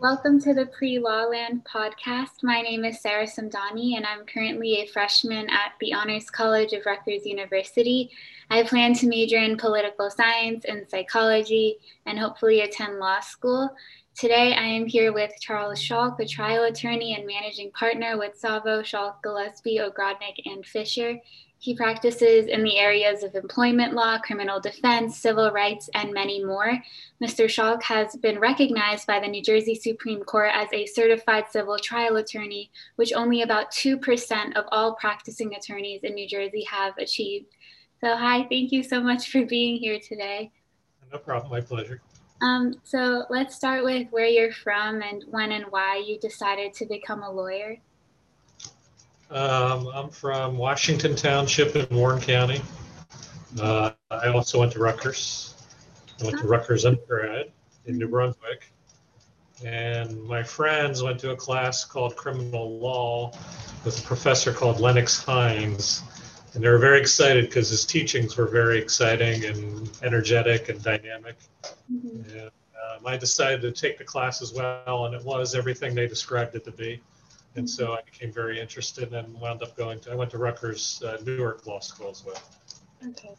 Welcome to the Pre Law Land podcast. My name is Sarah Samdani, and I'm currently a freshman at the Honors College of Rutgers University. I plan to major in political science and psychology and hopefully attend law school. Today, I am here with Charles Schalk, a trial attorney and managing partner with Savo, Schalk, Gillespie, O'Grodnick, and Fisher. He practices in the areas of employment law, criminal defense, civil rights, and many more. Mr. Schalk has been recognized by the New Jersey Supreme Court as a certified civil trial attorney, which only about 2% of all practicing attorneys in New Jersey have achieved. So, hi, thank you so much for being here today. No problem, my pleasure. Um, so, let's start with where you're from and when and why you decided to become a lawyer. Um, I'm from Washington Township in Warren County. Uh, I also went to Rutgers. I went to Rutgers undergrad in New Brunswick. And my friends went to a class called criminal law with a professor called Lennox Hinds. And they were very excited because his teachings were very exciting and energetic and dynamic. Mm-hmm. And um, I decided to take the class as well, and it was everything they described it to be and so I became very interested and wound up going to. I went to Rutgers uh, Newark Law School as well. Okay,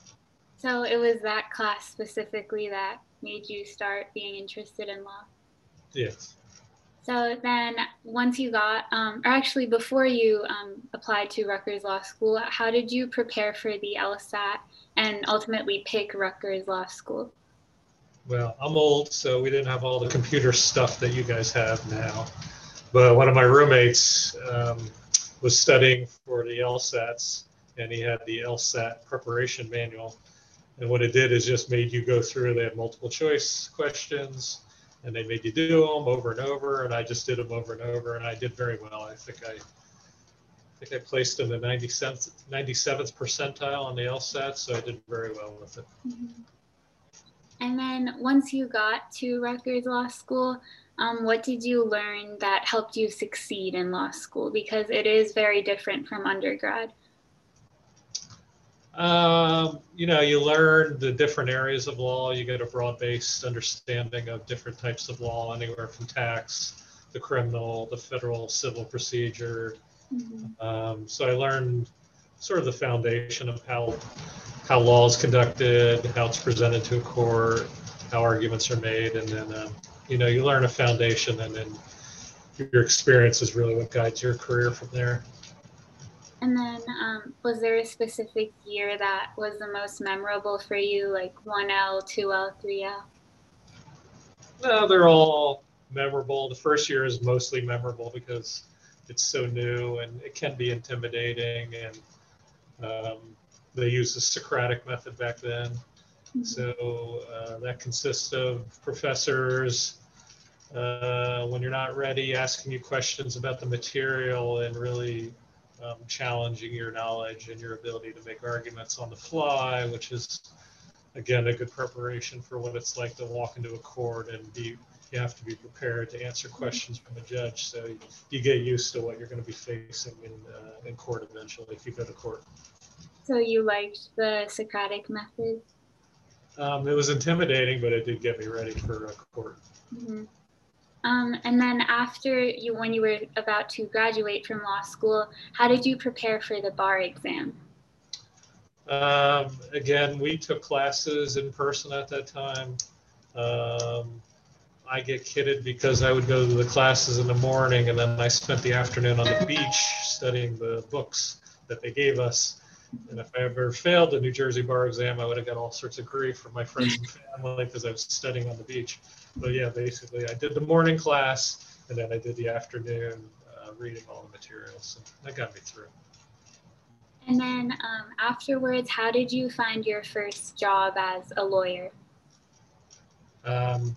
so it was that class specifically that made you start being interested in law. Yes. So then, once you got, um, or actually before you um, applied to Rutgers Law School, how did you prepare for the LSAT and ultimately pick Rutgers Law School? Well, I'm old, so we didn't have all the computer stuff that you guys have now. But one of my roommates um, was studying for the LSATs, and he had the LSAT preparation manual. And what it did is just made you go through. They had multiple choice questions, and they made you do them over and over. And I just did them over and over, and I did very well. I think I, I think I placed in the 97th, 97th percentile on the LSAT, so I did very well with it. Mm-hmm. And then once you got to Rutgers Law School, um, what did you learn that helped you succeed in law school? Because it is very different from undergrad. Um, you know, you learn the different areas of law. You get a broad-based understanding of different types of law, anywhere from tax, the criminal, the federal civil procedure. Mm-hmm. Um, so I learned sort of the foundation of how how law is conducted, how it's presented to a court, how arguments are made, and then um, you know you learn a foundation and then your experience is really what guides your career from there. And then um, was there a specific year that was the most memorable for you like 1l 2l 3l no they're all memorable. The first year is mostly memorable because it's so new and it can be intimidating and um, they used the socratic method back then. Mm-hmm. so uh, that consists of professors uh, when you're not ready, asking you questions about the material and really um, challenging your knowledge and your ability to make arguments on the fly, which is again a good preparation for what it's like to walk into a court and be you have to be prepared to answer questions from a judge. So you get used to what you're going to be facing in, uh, in court eventually if you go to court. So you liked the socratic method? Um, it was intimidating but it did get me ready for a court. Mm-hmm. Um, and then after you, when you were about to graduate from law school, how did you prepare for the bar exam? Um, again, we took classes in person at that time. Um, I get kidded because I would go to the classes in the morning and then I spent the afternoon on the beach studying the books that they gave us. And if I ever failed the New Jersey bar exam, I would have got all sorts of grief from my friends and family because I was studying on the beach but yeah, basically, I did the morning class and then I did the afternoon uh, reading all the materials. So that got me through. And then um, afterwards, how did you find your first job as a lawyer? Um,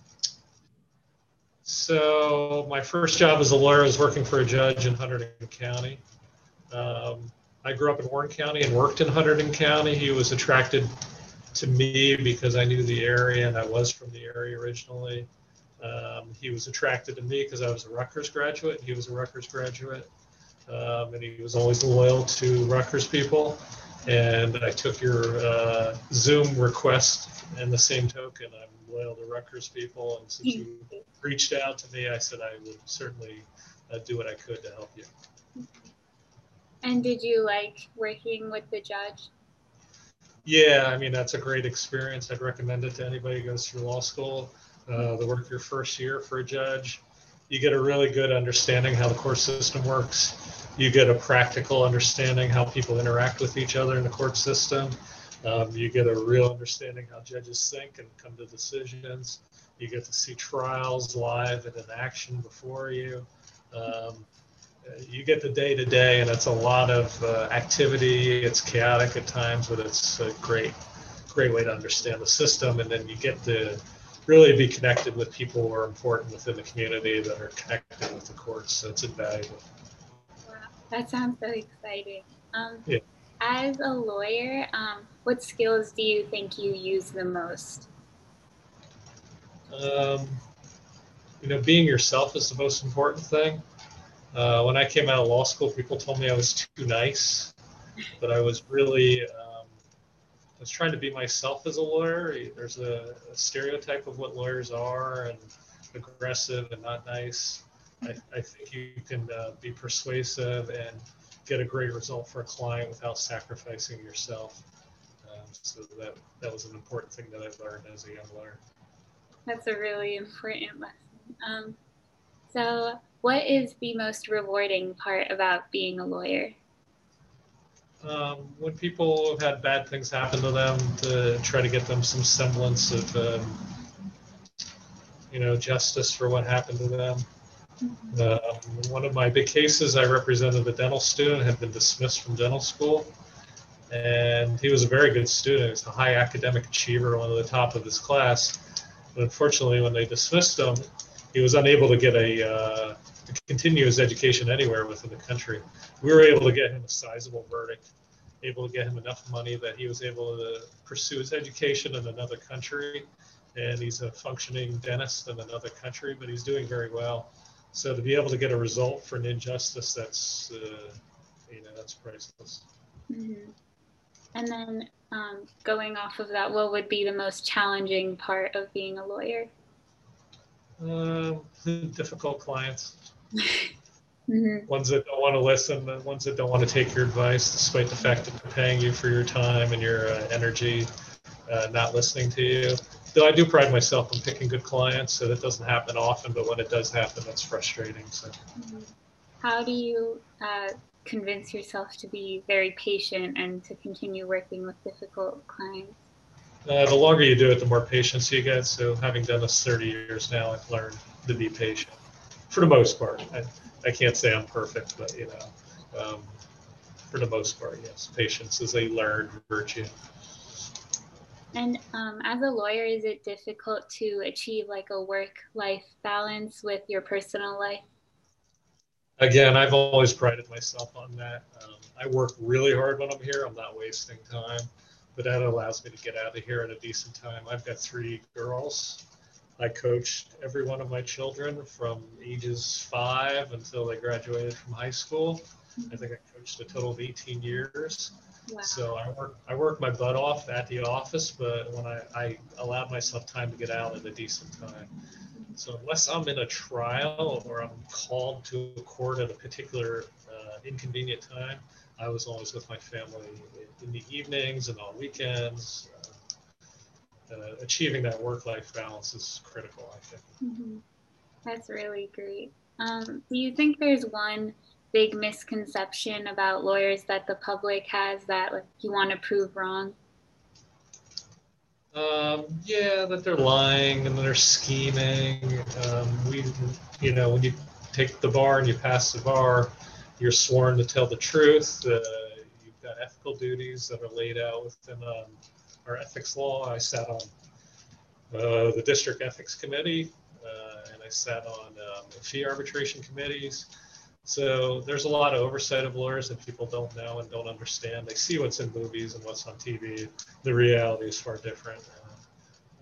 so my first job as a lawyer was working for a judge in Hunterdon County. Um, I grew up in Warren County and worked in Hunterdon County. He was attracted to me because I knew the area and I was from the area originally. Um, he was attracted to me because I was a Rutgers graduate. He was a Rutgers graduate. Um, and he was always loyal to Rutgers people. and I took your uh, Zoom request and the same token. I'm loyal to Rutgers people, and since you reached out to me, I said I would certainly uh, do what I could to help you. And did you like working with the judge? Yeah, I mean that's a great experience. I'd recommend it to anybody who goes through law school. Uh, the work your first year for a judge, you get a really good understanding how the court system works. You get a practical understanding how people interact with each other in the court system. Um, you get a real understanding how judges think and come to decisions. You get to see trials live and in action before you. Um, you get the day to day, and it's a lot of uh, activity. It's chaotic at times, but it's a great, great way to understand the system. And then you get to really be connected with people who are important within the community that are connected with the courts. So it's invaluable. Wow, that sounds so exciting. Um, yeah. As a lawyer, um, what skills do you think you use the most? Um, you know, being yourself is the most important thing. Uh, when I came out of law school, people told me I was too nice, but I was really, um, I was trying to be myself as a lawyer. There's a, a stereotype of what lawyers are and aggressive and not nice. I, I think you can uh, be persuasive and get a great result for a client without sacrificing yourself. Um, so that that was an important thing that I learned as a young lawyer. That's a really important lesson. Um, so, what is the most rewarding part about being a lawyer? Um, when people have had bad things happen to them, to try to get them some semblance of, um, you know, justice for what happened to them. Mm-hmm. Um, one of my big cases, I represented a dental student had been dismissed from dental school, and he was a very good student. He was a high academic achiever, one of the top of his class. But unfortunately, when they dismissed him, he was unable to get a uh, to continue his education anywhere within the country. We were able to get him a sizable verdict, able to get him enough money that he was able to pursue his education in another country. And he's a functioning dentist in another country, but he's doing very well. So to be able to get a result for an injustice, that's uh, you know that's priceless. Mm-hmm. And then um, going off of that, what would be the most challenging part of being a lawyer? Uh, difficult clients. Mm-hmm. Ones that don't want to listen, the ones that don't want to take your advice, despite the fact that they're paying you for your time and your uh, energy, uh, not listening to you. Though I do pride myself on picking good clients, so that doesn't happen often. But when it does happen, that's frustrating. So, mm-hmm. how do you uh, convince yourself to be very patient and to continue working with difficult clients? Uh, the longer you do it, the more patience you get. So, having done this 30 years now, I've learned to be patient for the most part. I, I can't say I'm perfect, but you know, um, for the most part, yes, patience is a learned virtue. And um, as a lawyer, is it difficult to achieve like a work-life balance with your personal life? Again, I've always prided myself on that. Um, I work really hard when I'm here. I'm not wasting time but that allows me to get out of here at a decent time. I've got three girls. I coached every one of my children from ages five until they graduated from high school. I think I coached a total of 18 years. Wow. So I work I work my butt off at the office, but when I, I allowed myself time to get out at a decent time. So unless I'm in a trial or I'm called to a court at a particular uh, inconvenient time, I was always with my family in the evenings and on weekends. Uh, uh, achieving that work-life balance is critical, I think. Mm-hmm. That's really great. Um, do you think there's one big misconception about lawyers that the public has that like, you want to prove wrong? Um, yeah, that they're lying and they're scheming. Um, we, you know, when you take the bar and you pass the bar, you're sworn to tell the truth. Uh, you've got ethical duties that are laid out within um, our ethics law. I sat on uh, the district ethics committee, uh, and I sat on um, fee arbitration committees. So there's a lot of oversight of lawyers that people don't know and don't understand. They see what's in movies and what's on TV. The reality is far different. Uh,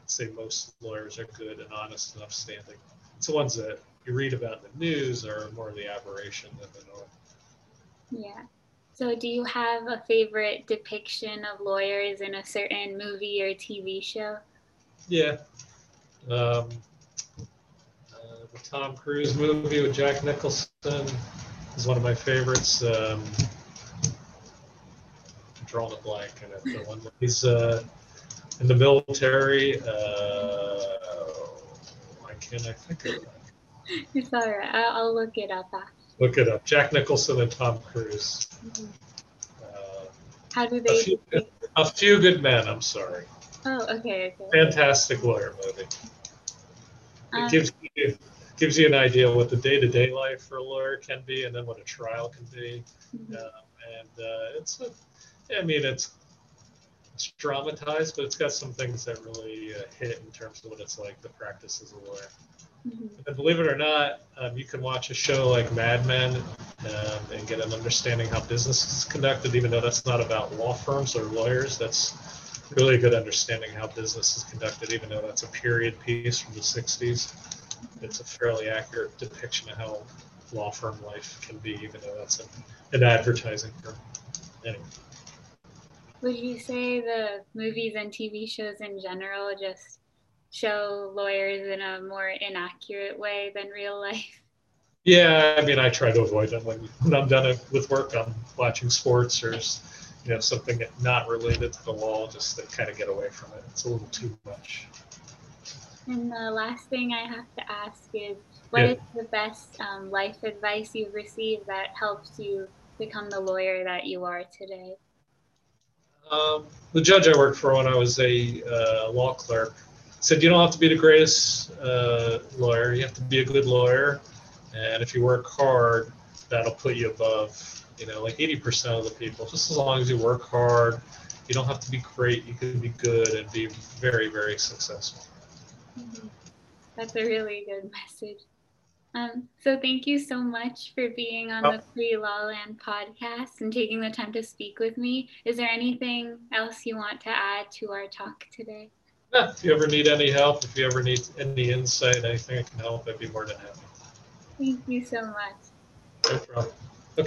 I'd say most lawyers are good and honest and upstanding. It's the ones that you read about in the news are more of the aberration than the norm. Yeah. So, do you have a favorite depiction of lawyers in a certain movie or TV show? Yeah. Um, uh, the Tom Cruise movie with Jack Nicholson is one of my favorites. Um, I'm drawing a blank in it. The one where he's uh, in the military. Uh, why can't I think of it? It's all right. I'll, I'll look it up after. Look it up. Jack Nicholson and Tom Cruise. Uh, How do a, they? few, a few good men. I'm sorry. Oh, okay, okay. Fantastic lawyer movie. It Um, gives you gives you an idea what the day to day life for a lawyer can be, and then what a trial can be. mhm. Um, and uh, it's a, I mean, it's it's dramatized, but it's got some things that really uh, hit in terms of what it's like to practice as a lawyer. Mhm. And believe it or not, um, you can watch a show like Mad Men um, and get an understanding how business is conducted, even though that's not about law firms or lawyers. That's really a good understanding how business is conducted, even though that's a period piece from the 60s. It's a fairly accurate depiction of how law firm life can be, even though that's an, an advertising firm. Anyway, Would you say the movies and TV shows in general just show lawyers in a more inaccurate way than real life? yeah, I mean, I try to avoid them when, when I'm done with work. I'm watching sports or you know something not related to the law, just to kind of get away from it. It's a little too much. And the last thing I have to ask is what Yeah. is the best um, life advice you've received that helps you become the lawyer that you are today? Um, the judge I worked for when I was a uh, law clerk said you don't have to be the greatest uh, lawyer. You have to be a good lawyer, and if you work hard, that'll put you above, you know, like 80% of the people. Just as long as you work hard, you don't have to be great. You can be good and be very, very successful. Mhm. That's a really good message. Um, so thank you so much for being on Oh. the Pre Law Land podcast and taking the time to speak with me. Is there anything else you want to add to our talk today? Yeah, if you ever need any help, if you ever need any insight, anything I can help, I'd be more than happy. Thank you so much. No problem.